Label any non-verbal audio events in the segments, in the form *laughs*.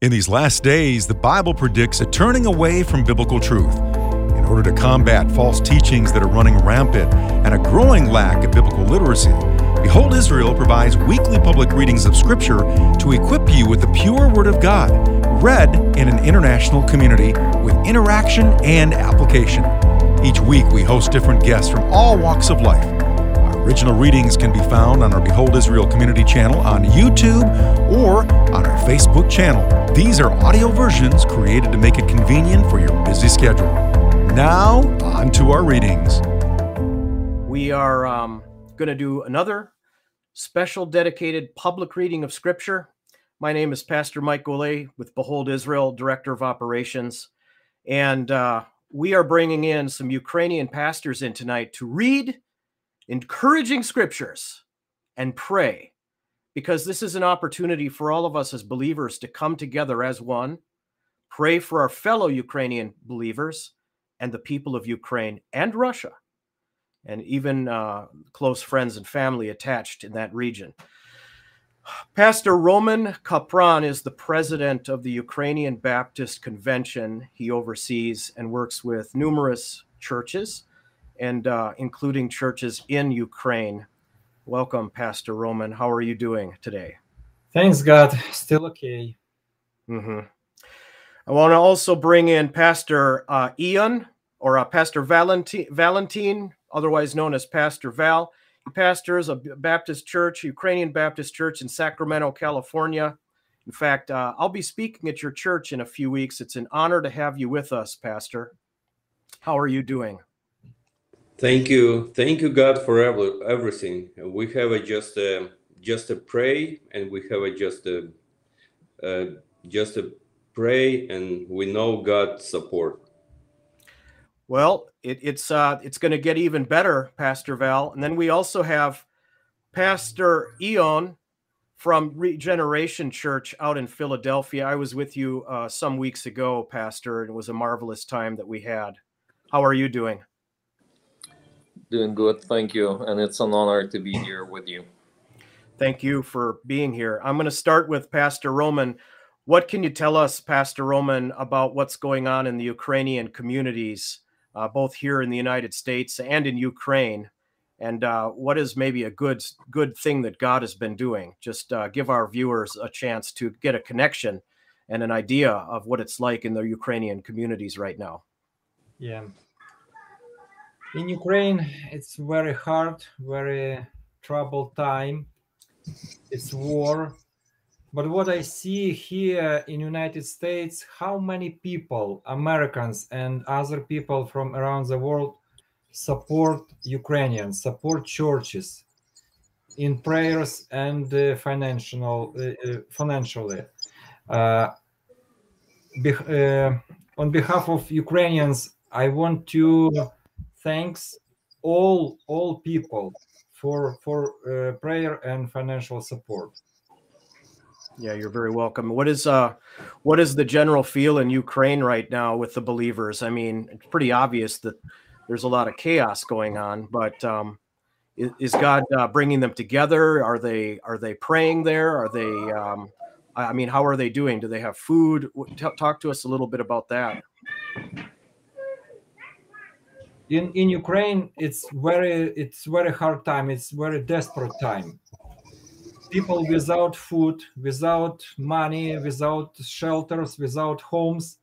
In these last days, the Bible predicts a turning away from biblical truth. In order to combat false teachings that are running rampant and a growing lack of biblical literacy, Behold Israel provides weekly public readings of Scripture to equip you with the pure Word of God, read in an international community with interaction and application. Each week, we host different guests from all walks of life. Original readings can be found on our Behold Israel community channel on YouTube or on our Facebook channel. These are audio versions created to make it convenient for your busy schedule. Now, on to our readings. We are um, going to do another special dedicated public reading of Scripture. My name is Pastor Mike Golay with Behold Israel, Director of Operations. And uh, we are bringing in some Ukrainian pastors in tonight to read encouraging scriptures and pray because this is an opportunity for all of us as believers to come together as one, pray for our fellow Ukrainian believers and the people of Ukraine and Russia, and even uh, close friends and family attached in that region. Pastor Roman Kapran is the president of the Ukrainian Baptist Convention. He oversees and works with numerous churches, and uh, including churches in Ukraine. Welcome, Pastor Roman. How are you doing today? Thanks, God. Still okay. Mm-hmm. I want to also bring in Pastor uh, Ian or uh, Pastor Valentine, Valentine, otherwise known as Pastor Val. He pastors a Baptist church, Ukrainian Baptist church in Sacramento, California. In fact, uh, I'll be speaking at your church in a few weeks. It's an honor to have you with us, Pastor. How are you doing? Thank you, thank you, God, for every, everything. We have a just a, just a pray, and we have a just a uh, just a pray, and we know God's support. Well, it, it's uh, it's going to get even better, Pastor Val. And then we also have Pastor Eon from Regeneration Church out in Philadelphia. I was with you uh, some weeks ago, Pastor, and it was a marvelous time that we had. How are you doing? Doing good, thank you. And it's an honor to be here with you. Thank you for being here. I'm going to start with Pastor Roman. What can you tell us, Pastor Roman, about what's going on in the Ukrainian communities? uh, both here in the United States and in Ukraine. And uh, what is maybe a good good thing that God has been doing? Just uh, give our viewers a chance to get a connection and an idea of what it's like in the Ukrainian communities right now. Yeah. In Ukraine, it's very hard, very troubled time. It's war, but what i see here in united states how many people americans and other people from around the world support ukrainians support churches in prayers and uh, financial uh, uh financially uh, be, uh, on behalf of ukrainians i want to thanks all all people for for uh, prayer and financial support yeah, you're very welcome. What is uh what is the general feel in Ukraine right now with the believers? I mean, it's pretty obvious that there's a lot of chaos going on, but um is, God uh, bringing them together? Are they are they praying there? Are they um I mean, how are they doing? Do they have food? talk to us a little bit about that. In in Ukraine, it's very it's very hard time. It's very desperate time people without food, without money, without shelters, without homes,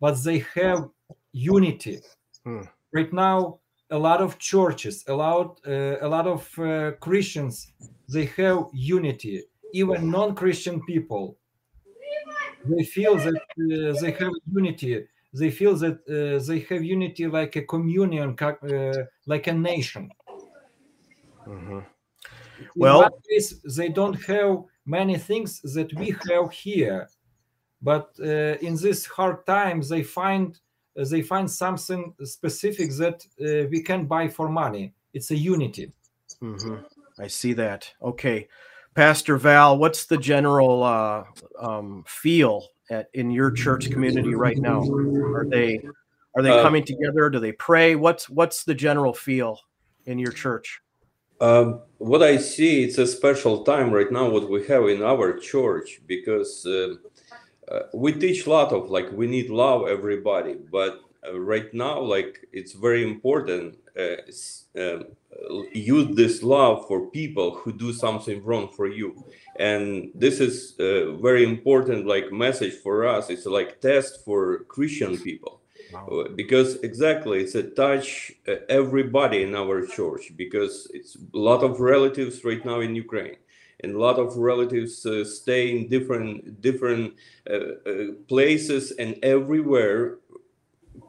but they have unity. Hmm. Right now, a lot of churches, a lot, uh, a lot of uh, Christians, they have unity. Even non-Christian people, they feel that uh, they have unity. They feel that uh, they have unity like a communion, uh, like a nation. Mm-hmm. Well case, they don't have many things that we have here but uh, in this hard times they find uh, they find something specific that uh, we can buy for money. It's a unity. Mm-hmm. i see that. Okay. Pastor val what's the general uh, um, feel at in your church community right now? Are they are they uh, coming together? Do they pray? What's what's the general feel in your church? Um, what I see, it's a special time right now. What we have in our church, because uh, uh, we teach a lot of like we need love everybody, but uh, right now like it's very important uh, um, use this love for people who do something wrong for you and this is a very important like message for us. It's like test for christian people. Uh, because exactly it's a touch uh, everybody in our church because it's a lot of relatives right now in ukraine. And a lot of relatives uh, stay in different different uh, uh, places. And everywhere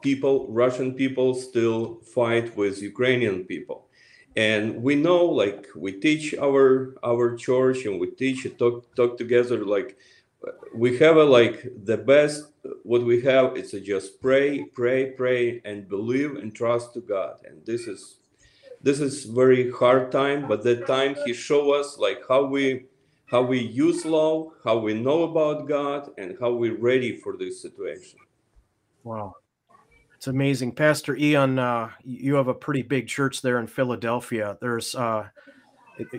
people russian people still fight with ukrainian people and we know like we teach our our church and we teach talk talk together like we have a like the best what we have is just pray pray pray and believe and trust to god and this is this is very hard time but that time he show us like how we how we use love how we know about god and how we're ready for this situation Wow. It's amazing. Pastor Ian, uh, you have a pretty big church there in Philadelphia. There's uh,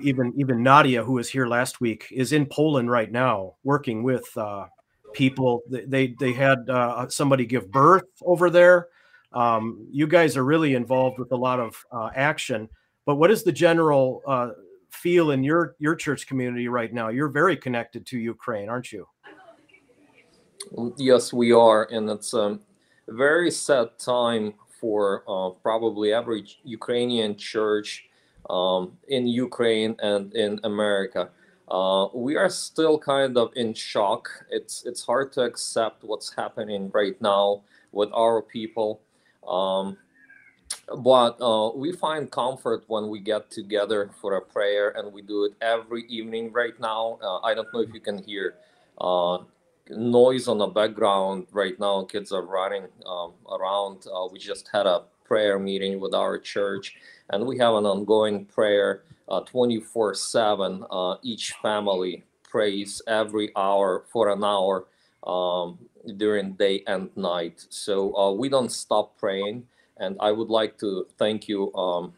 even even Nadia, who was here last week, is in Poland right now, working with uh, people. They they, had uh, somebody give birth over there. Um, you guys are really involved with a lot of uh, action. But what is the general uh, feel in your your church community right now? You're very connected to Ukraine, aren't you? Yes, we are, and it's a very sad time for uh, probably every Ukrainian church um, in Ukraine and in America. Uh, we are still kind of in shock. It's it's hard to accept what's happening right now with our people. Um, but uh, we find comfort when we get together for a prayer, and we do it every evening right now. Uh, I don't know if you can hear uh, noise on the background right now. Kids are running um, around. Uh, we just had a prayer meeting with our church, and we have an ongoing prayer 24 7. Uh, each family prays every hour for an hour um, during day and night. So uh, we don't stop praying. And I would like to thank you, um,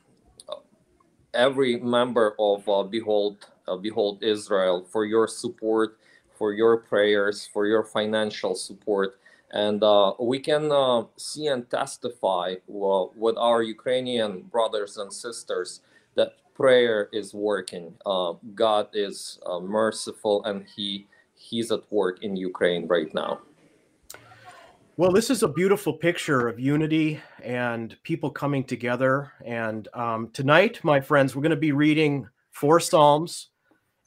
every member of uh, Behold, uh, Behold Israel, for your support for your prayers, for your financial support. And uh, we can uh, see and testify well, with our Ukrainian brothers and sisters that prayer is working. Uh, God is uh, merciful and he He's at work in Ukraine right now. Well, this is a beautiful picture of unity and people coming together. And um, tonight, my friends, we're going to be reading four Psalms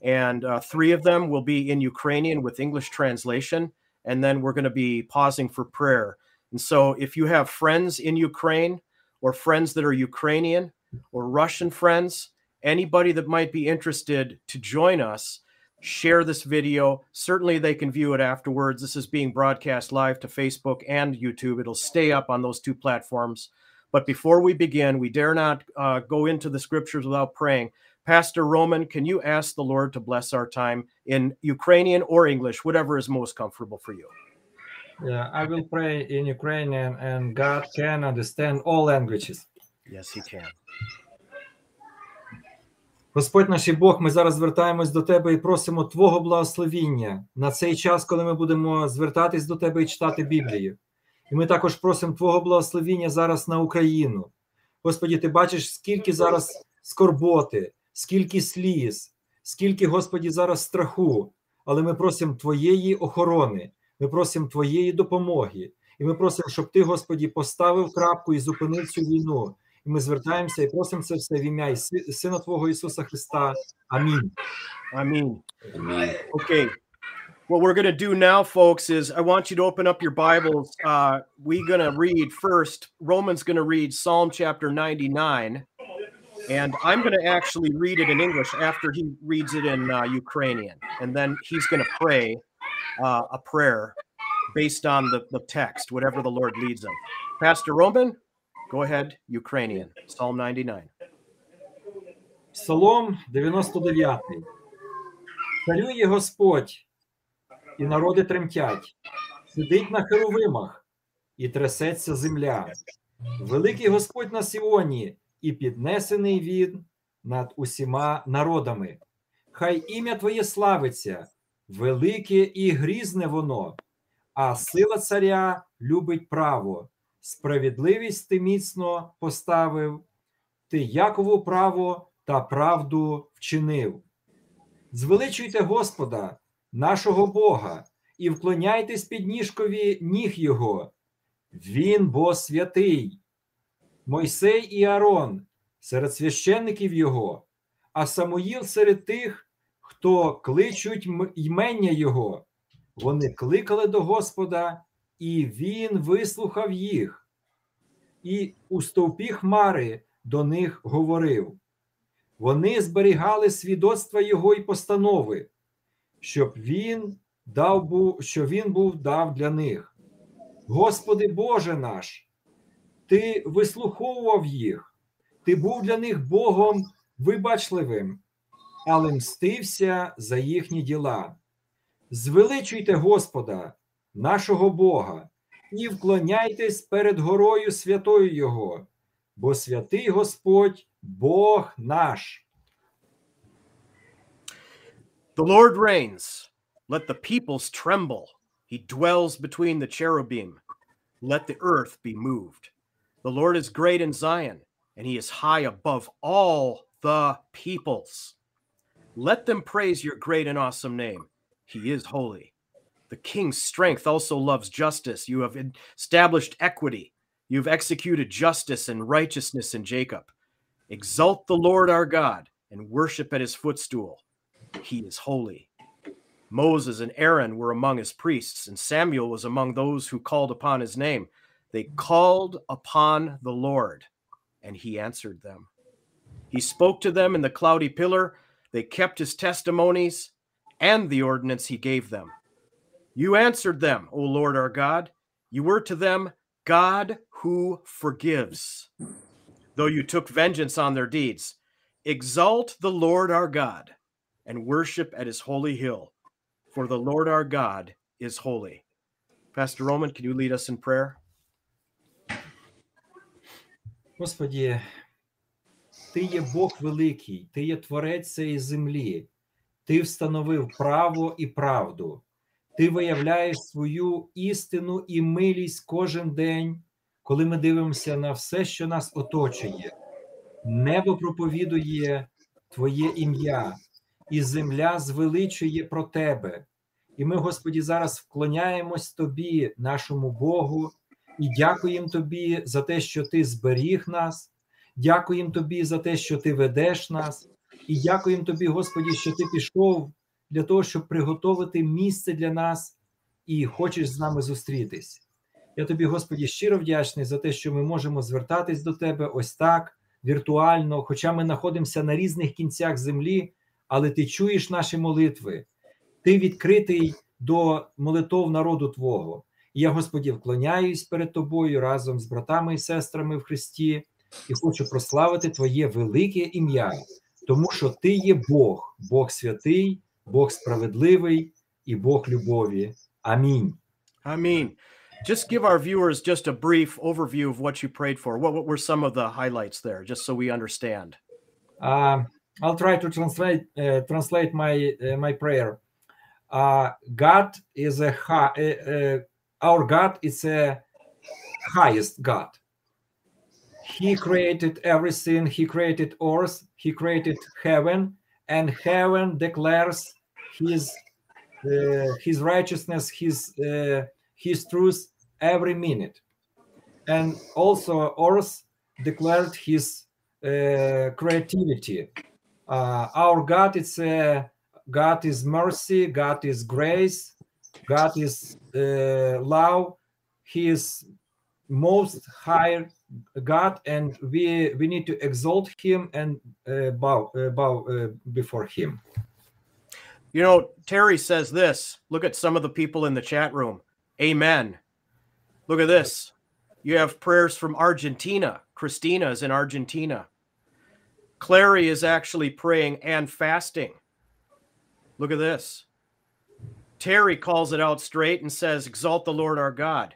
and uh, three of them will be in Ukrainian with English translation. And then we're going to be pausing for prayer. And so, if you have friends in Ukraine or friends that are Ukrainian or Russian friends, anybody that might be interested to join us, share this video. Certainly, they can view it afterwards. This is being broadcast live to Facebook and YouTube. It'll stay up on those two platforms. But before we begin, we dare not uh, go into the scriptures without praying. Pastor Roman, can you ask the Lord to bless our time in Ukrainian or English, whatever is most comfortable for you? Yeah, I will pray in Ukrainian, and God can understand all languages. Yes, He can. Господь наш і Бог, ми зараз звертаємось до Тебе і просимо Твого благословіння на цей час, коли ми будемо звертатись до Тебе і читати Біблію. І ми також просимо Твого благословіння зараз на Україну. Господі, ти бачиш, скільки зараз скорботи, скільки сліз, скільки, Господі, зараз страху. Але ми просимо Твоєї охорони, ми просимо Твоєї допомоги. І ми просимо, щоб Ти, Господі, поставив крапку і зупинив цю війну. І ми звертаємося і просимо це все в ім'я і Си- Сина Твого Ісуса Христа. Амінь. Amen. okay. What we're going to do now, folks, is I want you to open up your Bibles. Uh, we're going to read first, Romans going to read Psalm chapter 99. And I'm going to actually read it in English after he reads it in uh, Ukrainian. And then he's going to pray uh, a prayer based on the, the text, whatever the Lord leads him. Pastor Roman, go ahead, Ukrainian, Psalm 99. Псалом 99. Царює Господь, і народи тремтять, сидить на херовимах, і трясеться земля. Великий Господь на Сіоні, і піднесений він над усіма народами. Хай ім'я Твоє славиться, велике і грізне воно. а сила царя любить право. Справедливість ти міцно поставив, ти Якову право та правду вчинив. Звеличуйте Господа, нашого Бога, і вклоняйтесь під ніжкові ніг Його. Він бо святий. Мойсей і Аарон серед священників Його, а Самуїл серед тих, хто кличуть ймення Його. Вони кликали до Господа, і Він вислухав їх, і у стовпі хмари до них говорив. Вони зберігали свідоцтва Його і постанови, щоб він дав був, що він був дав для них. Господи Боже наш, Ти вислуховував їх, Ти був для них Богом вибачливим, але мстився за їхні діла. Звеличуйте Господа, нашого Бога, і вклоняйтесь перед горою святою Його, бо святий Господь, Бог наш. The Lord reigns. Let the peoples tremble. He dwells between the cherubim. Let the earth be moved. The Lord is great in Zion, and he is high above all the peoples. Let them praise your great and awesome name. He is holy. The king's strength also loves justice. You have established equity. You have executed justice and righteousness in Jacob. Exalt the Lord our God and worship at his footstool. He is holy. Moses and Aaron were among his priests, and Samuel was among those who called upon his name. They called upon the Lord, and he answered them. He spoke to them in the cloudy pillar. They kept his testimonies and the ordinance he gave them. You answered them, O Lord our God. You were to them God who forgives, though you took vengeance on their deeds. Exalt the Lord our God and worship at his holy hill, for the Lord our God is holy. Pastor Roman, can you lead us in prayer? Господі, Ти є Бог великий, Ти є Творець цієї землі, Ти встановив право і правду, Ти виявляєш свою істину і милість кожен день, коли ми дивимося на все, що нас оточує. Небо проповідує Твоє ім'я, і земля звеличує про Тебе. І ми, Господі, зараз вклоняємось Тобі, нашому Богу, і дякуємо Тобі за те, що Ти зберіг нас. Дякуємо Тобі за те, що Ти ведеш нас, і дякуємо Тобі, Господі, що Ти пішов для того, щоб приготувати місце для нас і хочеш з нами зустрітись. Я тобі, Господі, щиро вдячний за те, що ми можемо звертатись до Тебе ось так віртуально, хоча ми знаходимося на різних кінцях землі, але Ти чуєш наші молитви, Ти відкритий до молитов народу Твого. Я, Господі, вклоняюсь перед Тобою разом з братами і сестрами в Христі і хочу прославити Твоє велике ім'я, тому що Ти є Бог, Бог святий, Бог справедливий і Бог любові. Амінь. Amen. Just give our viewers just a brief overview of what you prayed for. What, what were some of the highlights there, just so we understand? Uh, I'll try to translate uh, translate my uh, my prayer. Uh, God is a high, uh, our God is a highest God. He created everything. He created earth. He created heaven, and heaven declares His uh, His righteousness, His uh, His truth every minute, and also earth declared His uh, creativity. Uh, our God is a God is mercy. God is grace. God is uh, love. his most high God, and we we need to exalt Him and uh, bow uh, bow uh, before Him. You know, Terry says this. Look at some of the people in the chat room. Amen. Look at this. You have prayers from Argentina. Christina is in Argentina. Clary is actually praying and fasting. Look at this. Terry calls it out straight and says, Exalt the Lord our God.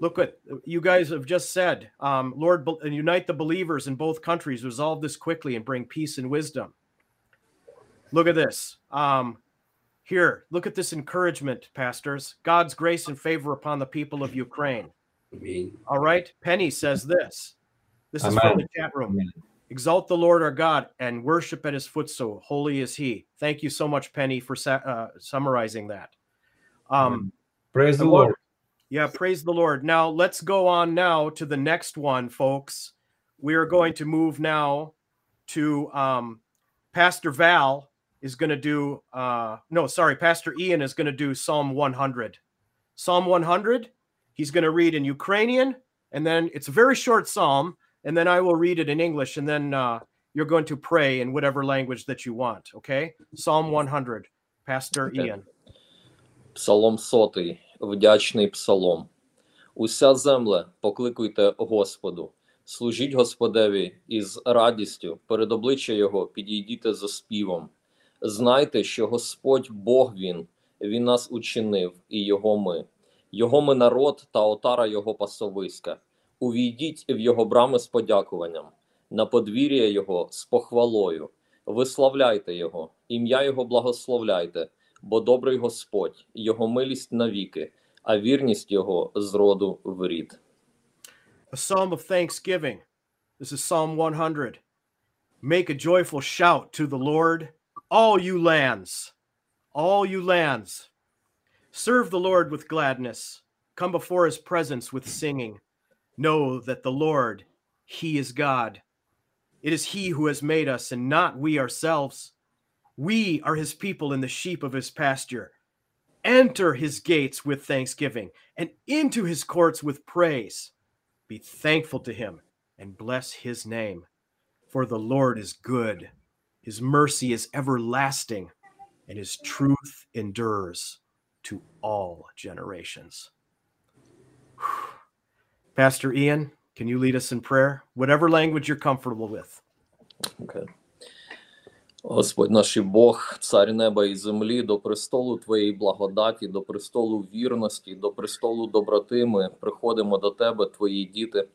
Look what you guys have just said. Um, Lord, unite the believers in both countries, resolve this quickly, and bring peace and wisdom. Look at this. Um, Here, look at this encouragement, pastors. God's grace and favor upon the people of Ukraine. Amen. All right. Penny says this. This is from the chat room. Amen. Exalt the Lord our God and worship at his footstool. Holy is he. Thank you so much, Penny, for sa- uh, summarizing that. Um, Praise the the Lord- Lord. yeah, praise the Lord. Now let's go on now to the next one, folks. We are going to move now to um, Pastor Val is going to do, uh, no, sorry, Pastor Ian is going to do Psalm 100. Psalm 100, he's going to read in Ukrainian, and then it's a very short psalm, and then I will read it in English, and then uh, you're going to pray in whatever language that you want. Okay? Psalm 100, Pastor Okay. Ian. Псалом сотий, вдячний псалом. Уся земле, покликуйте Господу, служіть Господеві із радістю, перед обличчя Його підійдіте за співом. Знайте, що Господь Бог Він, Він нас учинив, і Його ми. Його ми народ та отара Його пасовиська. Увійдіть в Його брами з подякуванням, на подвір'я Його з похвалою. Виславляйте Його, ім'я Його благословляйте, бо добрий Господь, Його милість навіки, а вірність Його з роду в рід. a psalm of thanksgiving. This is Psalm 100. Make a joyful shout to the Lord, all you lands, all you lands. Serve the Lord with gladness. Come before his presence with singing. Know that the Lord, he is God. It is he who has made us and not we ourselves. We are his people and the sheep of his pasture. Enter his gates with thanksgiving and into his courts with praise. Be thankful to him and bless his name. For the Lord is good, his mercy is everlasting, and his truth endures to all generations. Pastor Ian, can you lead us in prayer? Whatever language you're comfortable with. Окей. Господь наш Бог, цар неба і землі, до престолу Твоєї благодаті, до престолу вірності, до престолу доброти ми приходимо до Тебе, Твої діти,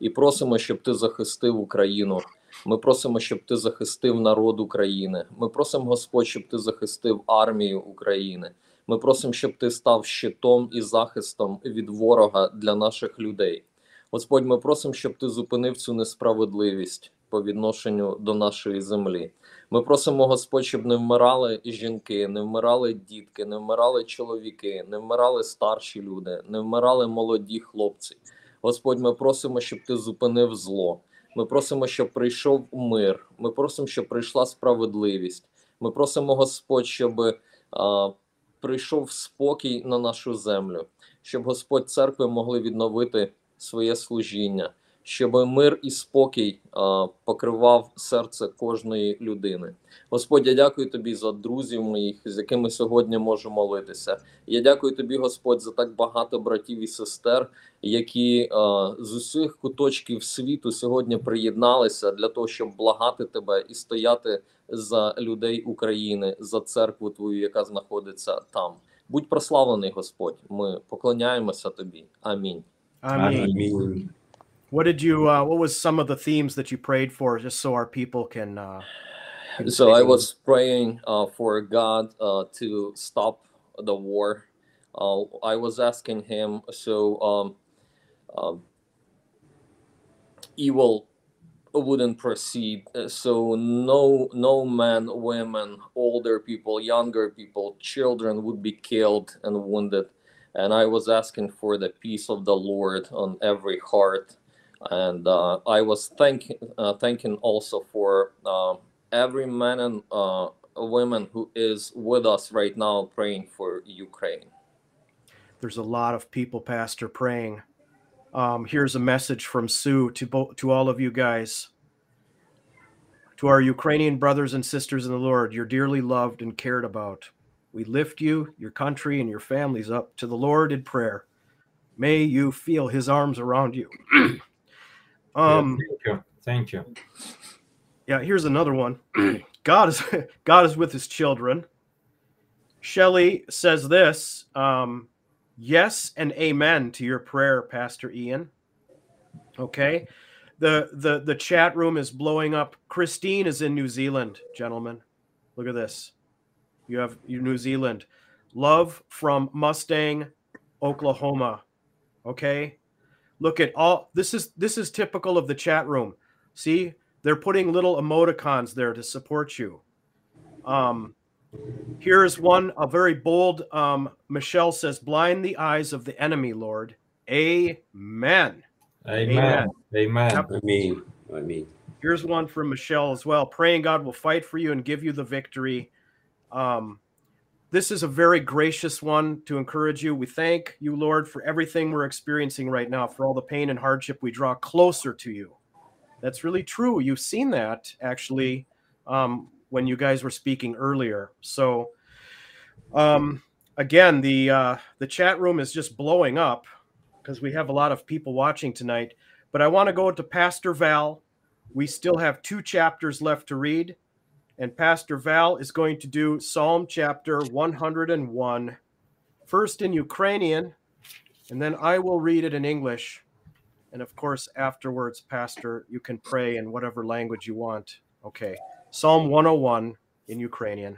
і просимо, щоб Ти захистив Україну. Ми просимо, щоб Ти захистив народ України. Ми просимо, Господь, щоб Ти захистив армію України. Ми просимо, щоб Ти став щитом і захистом від ворога для наших людей. Господь, ми просимо, щоб Ти зупинив цю несправедливість по відношенню до нашої землі. Ми просимо, Господь, щоб не вмирали жінки, не вмирали дітки, не вмирали чоловіки, не вмирали старші люди, не вмирали молоді хлопці. Господь, ми просимо, щоб ти зупинив зло. Ми просимо, щоб прийшов мир. Ми просимо, щоб прийшла справедливість. Ми просимо, Господь, щоб прийшов спокій на нашу землю, щоб Господь церкви могли відновити своє служіння, щоб мир і спокій а, покривав серце кожної людини. Господь, я дякую тобі за друзів моїх, з якими сьогодні можу молитися. Я дякую тобі, Господь, за так багато братів і сестер, які а, з усіх куточків світу сьогодні приєдналися для того, щоб благати тебе і стояти за людей України, за церкву твою, яка знаходиться там. Будь прославлений, Господь. Ми поклоняємося тобі. Амінь. Amen. Amen. What did you, uh, what was some of the themes that you prayed for, just so our people can, uh, can So I was praying uh, for God uh, to stop the war. Uh, I was asking Him so um, um, evil wouldn't proceed. Uh, So no, no men, women, older people, younger people, children would be killed and wounded. And I was asking for the peace of the Lord on every heart. And uh, I was thanking, uh, thanking also for um every man and uh, woman who is with us right now praying for Ukraine. there's a lot of people, Pastor, praying. Um, here's a message from Sue to bo- to all of you guys. To our Ukrainian brothers and sisters in the Lord, you're dearly loved and cared about. We lift you, your country, and your families up to the Lord in prayer. May you feel His arms around you. *clears throat* um, thank you. Thank you. yeah, here's another one. *clears throat* God is *laughs* God is with His children. Shelley says this. Um, yes and amen to your prayer, Pastor Ian. Okay. The the the chat room is blowing up. Christine is in New Zealand, gentlemen. Look at this. You have you New Zealand. Love from Mustang, Oklahoma. Okay. Look at all this is this is typical of the chat room. See, they're putting little emoticons there to support you. Um, here's one, a very bold. Um, Michelle says, "Blind the eyes of the enemy, Lord." Amen. Amen. Amen. Amen. Yep. I mean, I mean. Here's one from Michelle as well. Praying God will fight for you and give you the victory. Um, this is a very gracious one to encourage you. We thank you, Lord, for everything we're experiencing right now, for all the pain and hardship. We draw closer to you. That's really true. You've seen that actually um, when you guys were speaking earlier. So, um, again, the uh, the chat room is just blowing up because we have a lot of people watching tonight. But I want to go to Pastor Val. We still have two chapters left to read, and Pastor Val is going to do Psalm chapter 101, first in Ukrainian, and then I will read it in English. And of course, afterwards, Pastor, you can pray in whatever language you want. Okay. Psalm 101 in Ukrainian.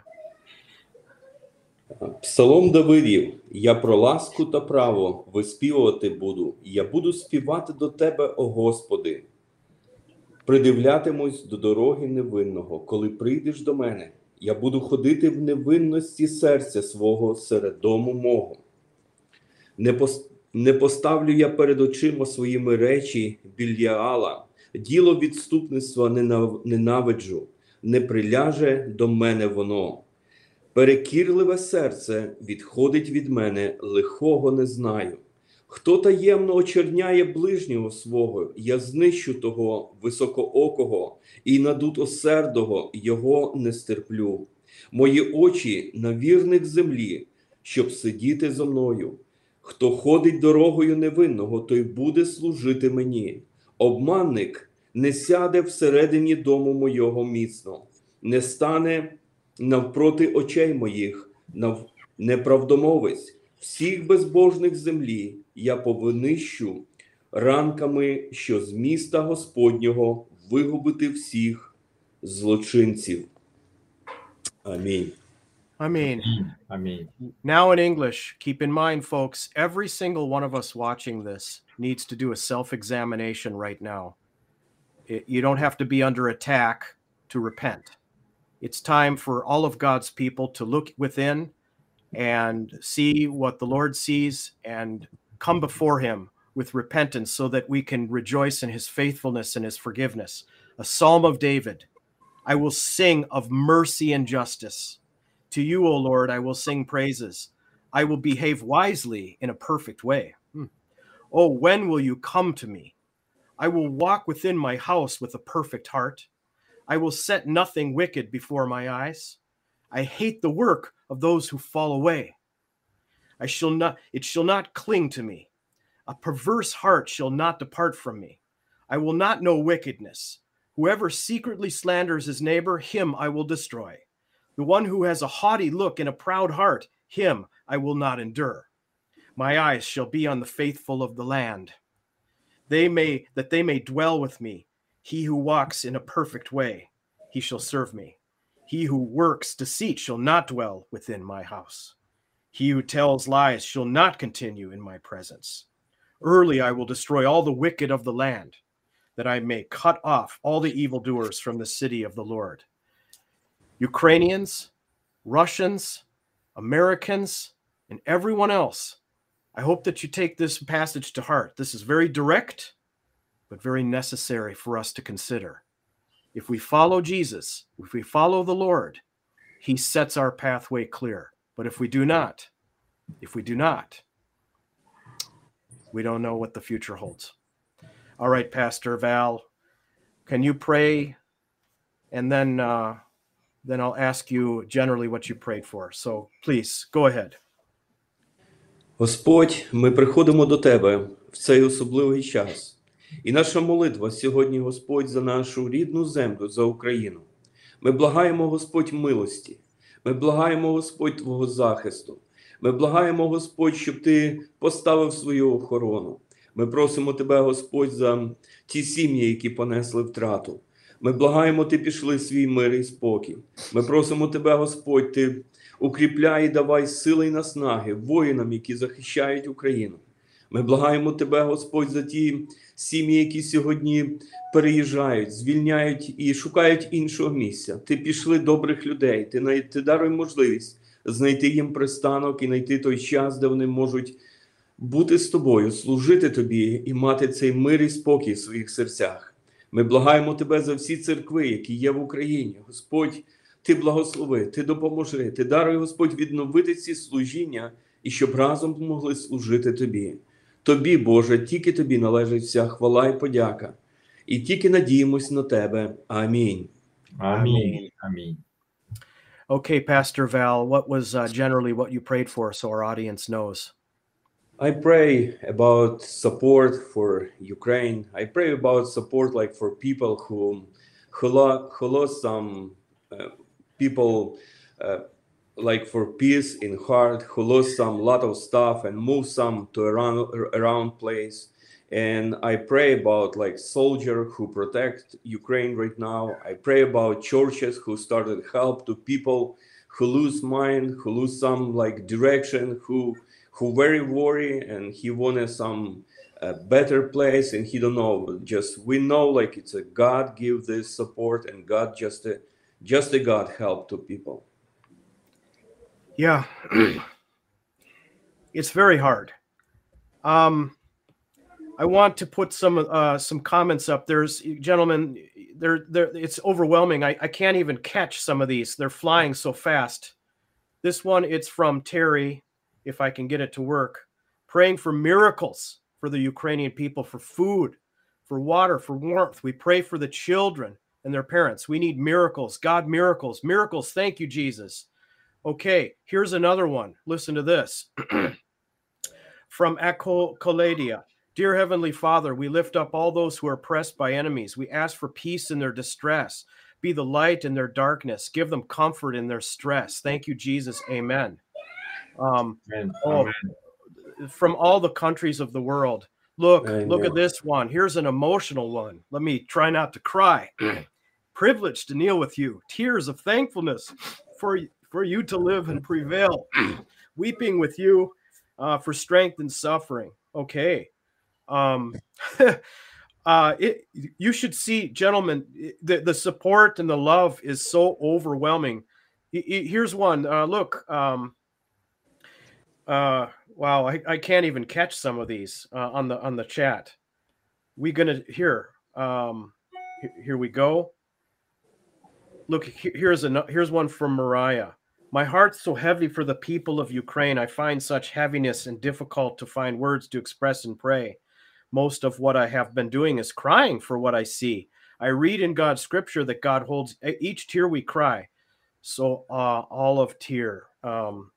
Псалом Давидів, я про ласку та право виспівувати буду, я буду співати до тебе, о Господи. Придивлятимусь до дороги невинного, коли прийдеш до мене, я буду ходити в невинності серця свого серед дому мого. Не, пос... не поставлю я перед очима своїми речі Більяала, діло відступництва ненав... ненавиджу, не приляже до мене воно. Перекірливе серце відходить від мене, лихого не знаю. Хто таємно очерняє ближнього свого, я знищу того високоокого і надутосердого його не стерплю. Мої очі на вірних землі, щоб сидіти зо мною. Хто ходить дорогою невинного, той буде служити мені. Обманник не сяде всередині дому мого міцно, не стане навпроти очей моїх, неправдомовець, всіх безбожних землі я повинищу ранками, що з міста Господнього вигубити всіх злочинців. Амінь. I mean, Amen. Now, in English, keep in mind, folks, every single one of us watching this needs to do a self examination right now. It- you don't have to be under attack to repent. It's time for all of God's people to look within and see what the Lord sees and come before Him with repentance so that we can rejoice in His faithfulness and His forgiveness. A psalm of David I will sing of mercy and justice. To you, O Lord, I will sing praises. I will behave wisely in a perfect way. Hmm. Oh, when will you come to me? I will walk within my house with a perfect heart. I will set nothing wicked before my eyes. I hate the work of those who fall away. I shall not it shall not cling to me. A perverse heart shall not depart from me. I will not know wickedness. Whoever secretly slanders his neighbor, him I will destroy. The one who has a haughty look and a proud heart, him I will not endure. My eyes shall be on the faithful of the land. They may that they may dwell with me. He who walks in a perfect way, he shall serve me. He who works deceit shall not dwell within my house. He who tells lies shall not continue in my presence. Early I will destroy all the wicked of the land, that I may cut off all the evildoers from the city of the Lord. Ukrainians, Russians, Americans, and everyone else, I hope that you take this passage to heart. This is very direct, but very necessary for us to consider. If we follow Jesus, if we follow the Lord, he sets our pathway clear. But if we do not, if we do not, we don't know what the future holds. All right, Pastor Val, can you pray? And then uh, then I'll ask you generally what you prayed for. So please go ahead. Господь, ми приходимо до Тебе в цей особливий час. І наша молитва сьогодні, Господь, за нашу рідну землю, за Україну. Ми благаємо, Господь, милості. Ми благаємо, Господь, Твого захисту. Ми благаємо, Господь, щоб Ти поставив свою охорону. Ми просимо Тебе, Господь, за ті сім'ї, які понесли втрату. Ми благаємо, Ти пішли свій мир і спокій. Ми просимо Тебе, Господь, Ти укріпляй і давай сили й наснаги воїнам, які захищають Україну. Ми благаємо Тебе, Господь, за ті сім'ї, які сьогодні переїжджають, звільняють і шукають іншого місця. Ти пішли добрих людей, ти, ти даруй можливість знайти їм пристанок і знайти той час, де вони можуть бути з тобою, служити тобі і мати цей мир і спокій в своїх серцях. Ми благаємо Тебе за всі церкви, які є в Україні. Господь, Ти благослови, Ти допоможи, Ти даруй, Господь, відновити ці служіння і щоб разом могли служити Тобі. Тобі, Боже, тільки Тобі належить вся хвала і подяка. І тільки надіємось на Тебе. Амінь. Амінь. Амінь. Okay, Pastor Val, what was uh, generally what you prayed for so our audience knows? I pray about support for Ukraine. I pray about support like for people who who, lo- who lost some uh, people uh, like for peace in heart, who lost some lot of stuff and moved some to around around place. And I pray about like soldier who protect Ukraine right now. I pray about churches who started help to people who lose mind, who lose some like direction, who who very worry and he wanted some uh, better place and he don't know just we know like it's a god give this support and god just a just a god help to people Yeah. *clears throat* it's very hard. Um I want to put some uh some comments up. There's gentlemen, there there it's overwhelming. I, I can't even catch some of these. They're flying so fast. This one it's from Terry, if I can get it to work. Praying for miracles for the Ukrainian people, for food, for water, for warmth. We pray for the children and their parents. We need miracles. God, miracles, miracles. Thank you, Jesus. Okay, here's another one. Listen to this *clears throat* from Echo Colladia. Dear Heavenly Father, we lift up all those who are oppressed by enemies. We ask for peace in their distress. Be the light in their darkness. Give them comfort in their stress. Thank you, Jesus. Amen. Um, Amen. Oh, Amen. from all the countries of the world. Look, look at this one. Here's an emotional one. Let me try not to cry. *clears throat* Privileged to kneel with you. Tears of thankfulness for for you to live and prevail. *clears throat* Weeping with you uh, for strength and suffering. Okay. Um, *laughs* uh, it you should see, gentlemen, the the support and the love is so overwhelming. Here's one. Uh, look. Um, uh, wow, I, I can't even catch some of these uh, on the on the chat. We gonna here. Um, here we go. Look, here's a here's one from Mariah. My heart's so heavy for the people of Ukraine. I find such heaviness and difficult to find words to express and pray. Most of what I have been doing is crying for what I see. I read in God's scripture that God holds each tear we cry. So uh, all of tear. Um,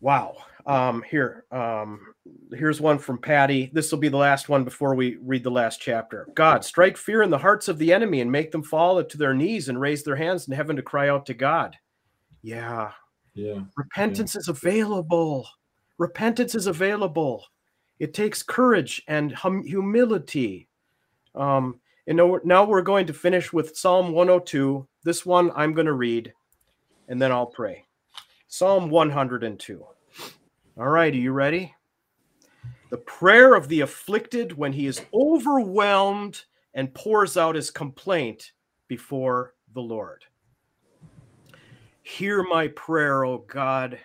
wow. Um, here, um, here's one from Patty. This will be the last one before we read the last chapter. God, strike fear in the hearts of the enemy and make them fall to their knees and raise their hands in heaven to cry out to God. Yeah, Yeah. repentance is available. Repentance is available. It takes courage and hum- humility. Um, and now we're, now we're going to finish with Psalm 102. This one I'm going to read, and then I'll pray. Psalm 102. All right, are you ready? The prayer of the afflicted when he is overwhelmed and pours out his complaint before the Lord. Hear my prayer, O God,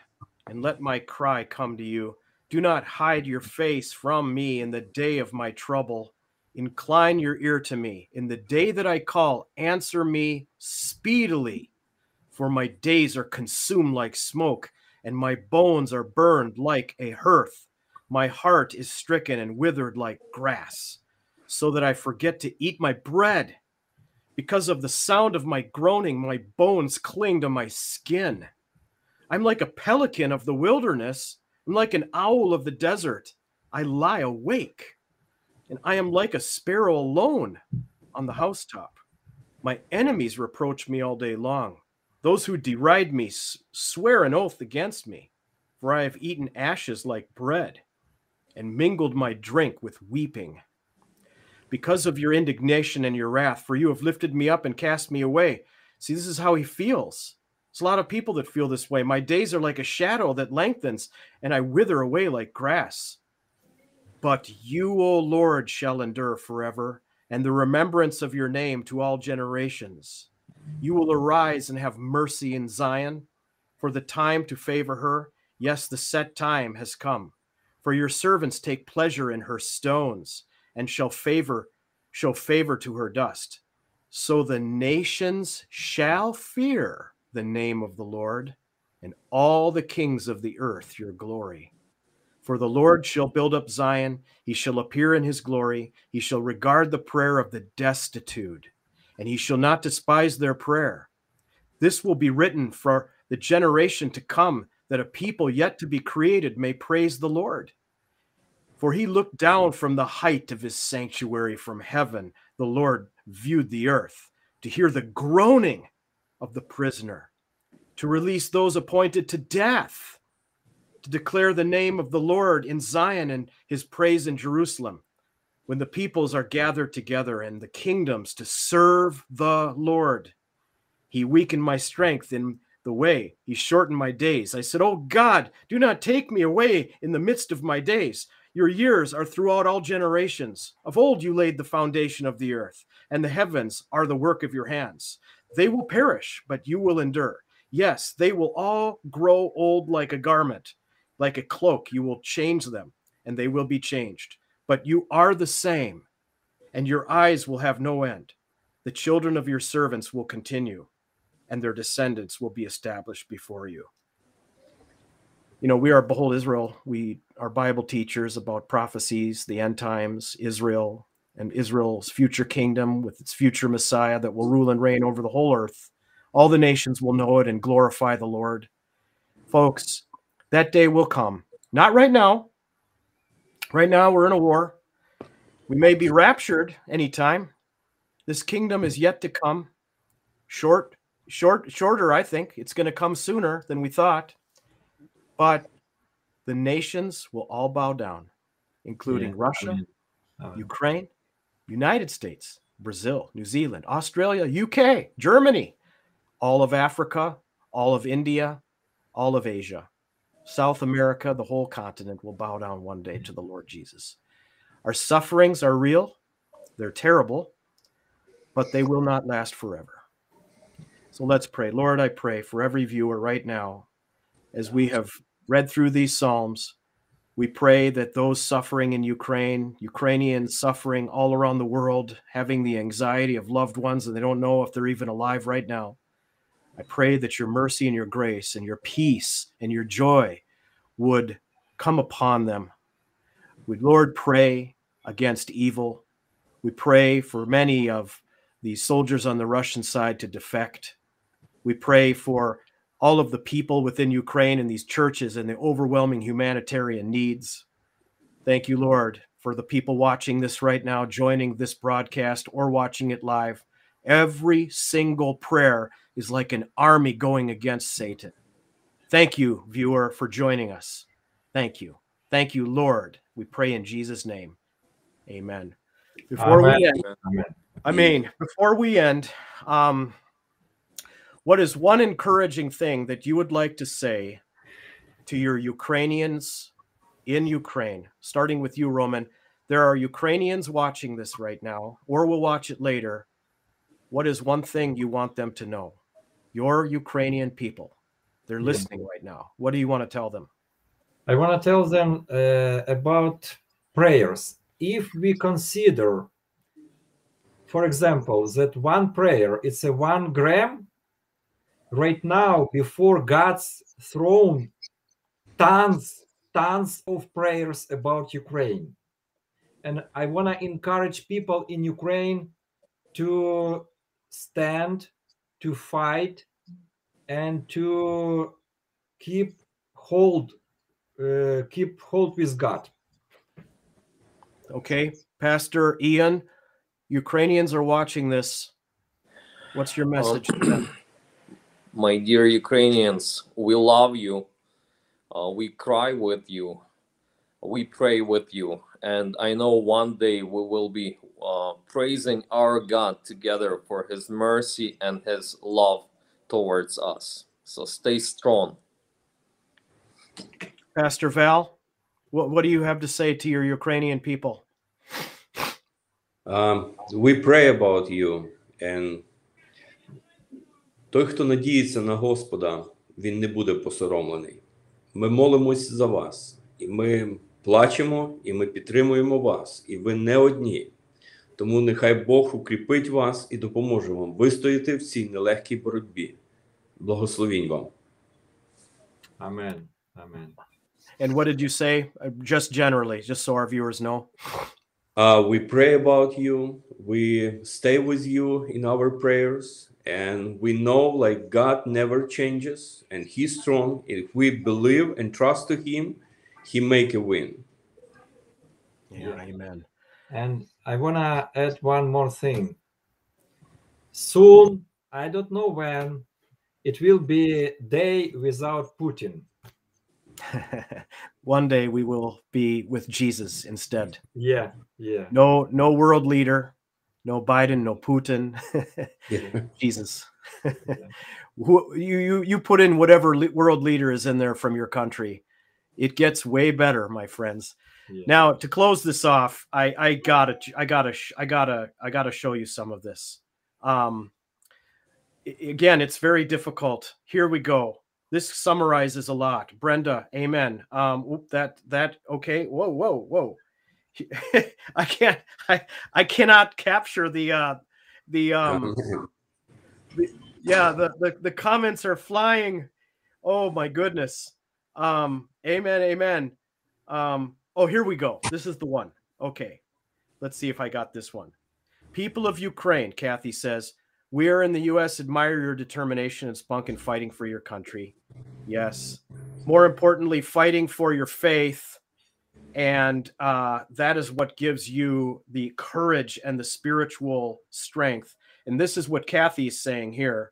and let my cry come to you. Do not hide your face from me in the day of my trouble. Incline your ear to me. In the day that I call, answer me speedily. For my days are consumed like smoke, and my bones are burned like a hearth. My heart is stricken and withered like grass, so that I forget to eat my bread. Because of the sound of my groaning, my bones cling to my skin. I'm like a pelican of the wilderness. I'm like an owl of the desert. I lie awake, and I am like a sparrow alone on the housetop. My enemies reproach me all day long. Those who deride me swear an oath against me, for I have eaten ashes like bread and mingled my drink with weeping. Because of your indignation and your wrath, for you have lifted me up and cast me away. See, this is how he feels. There's a lot of people that feel this way. My days are like a shadow that lengthens, and I wither away like grass. But you, O Lord, shall endure forever, and the remembrance of your name to all generations. You will arise and have mercy in Zion, for the time to favor her. Yes, the set time has come. For your servants take pleasure in her stones, and shall favor, show favor to her dust. So the nations shall fear the name of the Lord, and all the kings of the earth your glory. For the Lord shall build up Zion, he shall appear in his glory, he shall regard the prayer of the destitute, and he shall not despise their prayer. This will be written for the generation to come, that a people yet to be created may praise the Lord. For he looked down from the height of his sanctuary from heaven. The Lord viewed the earth to hear the groaning of the prisoner, to release those appointed to death, to declare the name of the Lord in Zion and his praise in Jerusalem, when the peoples are gathered together and the kingdoms to serve the Lord. He weakened my strength in the way, he shortened my days. I said, Oh God, do not take me away in the midst of my days. Your years are throughout all generations. Of old you laid the foundation of the earth, and the heavens are the work of your hands. They will perish, but you will endure. Yes, they will all grow old like a garment, like a cloak. You will change them, and they will be changed. But you are the same, and your eyes will have no end. The children of your servants will continue, and their descendants will be established before you. You know, we are Behold Israel. We are Bible teachers about prophecies, the end times, Israel, and Israel's future kingdom with its future Messiah that will rule and reign over the whole earth. All the nations will know it and glorify the Lord. Folks, that day will come. Not right now. Right now, we're in a war. We may be raptured anytime. This kingdom is yet to come. Short, short, shorter, I think. It's going to come sooner than we thought. But the nations will all bow down, including yeah. Russia, uh, Ukraine, United States, Brazil, New Zealand, Australia, UK, Germany, all of Africa, all of India, all of Asia, South America, the whole continent will bow down one day to the Lord Jesus. Our sufferings are real, they're terrible, but they will not last forever. So let's pray. Lord, I pray for every viewer right now as we have read through these Psalms we pray that those suffering in Ukraine, Ukrainians suffering all around the world, having the anxiety of loved ones and they don't know if they're even alive right now. I pray that your mercy and your grace and your peace and your joy would come upon them. We, Lord, pray against evil. We pray for many of the soldiers on the Russian side to defect. We pray for all of the people within Ukraine and these churches and the overwhelming humanitarian needs. Thank you, Lord, for the people watching this right now, joining this broadcast or watching it live. Every single prayer is like an army going against Satan. Thank you, viewer, for joining us. Thank you. Thank you, Lord. We pray in Jesus' name. Amen. Before Amen. we end, Amen. I mean, before we end, um, what is one encouraging thing that you would like to say to your Ukrainians in Ukraine, starting with you, Roman? There are Ukrainians watching this right now, or will watch it later. What is one thing you want them to know? Your Ukrainian people, they're listening right now. What do you want to tell them? I want to tell them uh, about prayers. If we consider, for example, that one prayer it's a one gram right now before God's throne tons, tons of prayers about Ukraine. And I want to encourage people in Ukraine to stand, to fight, and to keep hold, uh, keep hold with God. Okay, Pastor Ian, Ukrainians are watching this. What's your message um, *clears throat* my dear Ukrainians, we love you. Uh, we cry with you. We pray with you. And I know one day we will be uh, praising our God together for his mercy and his love towards us. So stay strong. Pastor Val, what, what do you have to say to your Ukrainian people? Um, we pray about you, and той, хто надіється на Господа, він не буде посоромлений. Ми молимось за вас, і ми плачемо, і ми підтримуємо вас, і ви не одні. Тому нехай Бог укріпить вас і допоможе вам вистояти в цій нелегкій боротьбі. Благословінь вам. Amen. Amen. And what did you say? Uh, Just generally, just so our viewers know. Uh, we pray about you. We stay with you in our prayers. And we know like God never changes and He's strong. If we believe and trust to Him, He make a win. Yeah, amen. And I want to add one more thing. Soon, I don't know when, it will be day without Putin. *laughs* One day we will be with Jesus instead. Yeah, yeah. No, no world leader, no Biden, no Putin, Yeah. *laughs* Jesus. You you you put in whatever le- world leader is in there from your country, it gets way better, my friends. yeah. Now to close this off, I I gotta I gotta I gotta I gotta show you some of this. Um, again, it's very difficult. Here we go. This summarizes a lot. Brenda, amen. Um, whoop, that that okay. Whoa whoa whoa. *laughs* I can't I I cannot capture the uh the um *laughs* yeah. the, the the comments are flying. Oh my goodness. Um amen amen. Um oh here we go. This is the one. Okay. Let's see if i got this one. People of ukraine kathy says we are in the us admire your determination and spunk in fighting for your country. Yes. More importantly fighting for your faith and uh, that is what gives you the courage and the spiritual strength and this is what kathy is saying here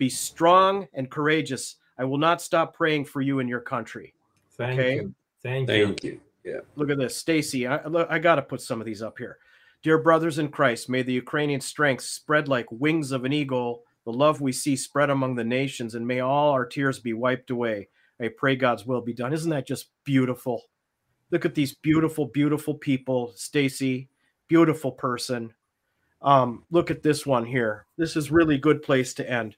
be strong and courageous. I will not stop praying for you and your country. Thank okay. you. Thank, you. Thank you. Yeah. Look at this, Stacy. I, I got to put some of these up here. Dear brothers in Christ, may the Ukrainian strength spread like wings of an eagle, the love we see spread among the nations, and may all our tears be wiped away. I pray God's will be done. Isn't that just beautiful? Look at these beautiful, beautiful people. Stacy, beautiful person. Um, look at this one here. This is really good place to end.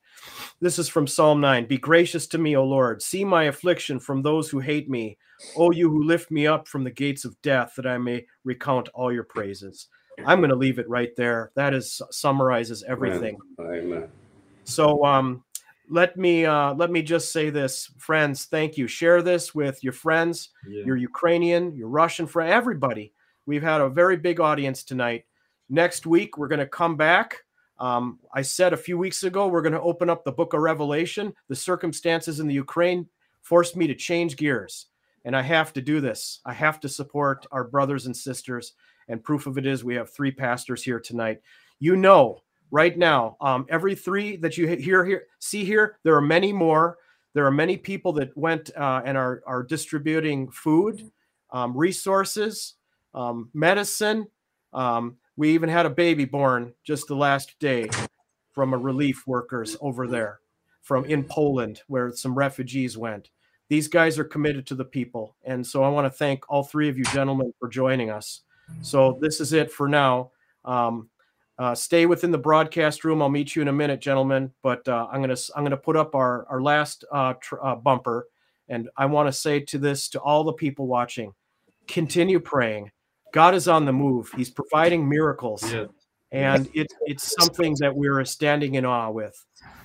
This is from Psalm 9. Be gracious to me, O Lord. See my affliction from those who hate me. O you who lift me up from the gates of death, that I may recount all your praises. I'm going to leave it right there. That is summarizes everything. Amen. So um, let me uh, let me just say this, friends. Thank you. Share this with your friends, Yeah. your Ukrainian, your Russian friend, everybody. We've had a very big audience tonight. Next week we're going to come back. Um, I said a few weeks ago we're going to open up the Book of Revelation. The circumstances in the Ukraine forced me to change gears, and I have to do this. I have to support our brothers and sisters. And proof of it is we have three pastors here tonight. You know, right now, um, every three that you hear here, see here, there are many more. There are many people that went uh, and are are distributing food, um, resources, um, medicine. Um, we even had a baby born just the last day from a relief workers over there from in Poland where some refugees went. These guys are committed to the people. And so I want to thank all three of you gentlemen for joining us. So this is it for now. Um, uh, stay within the broadcast room. I'll meet you in a minute, gentlemen. But uh, I'm gonna I'm gonna put up our our last uh, tr- uh, bumper, and I want to say to this to all the people watching: continue praying. God is on the move. He's providing miracles, Yeah. and it, it's something that we're standing in awe with.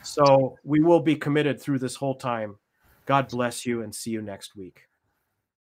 So we will be committed through this whole time. God bless you, and see you next week.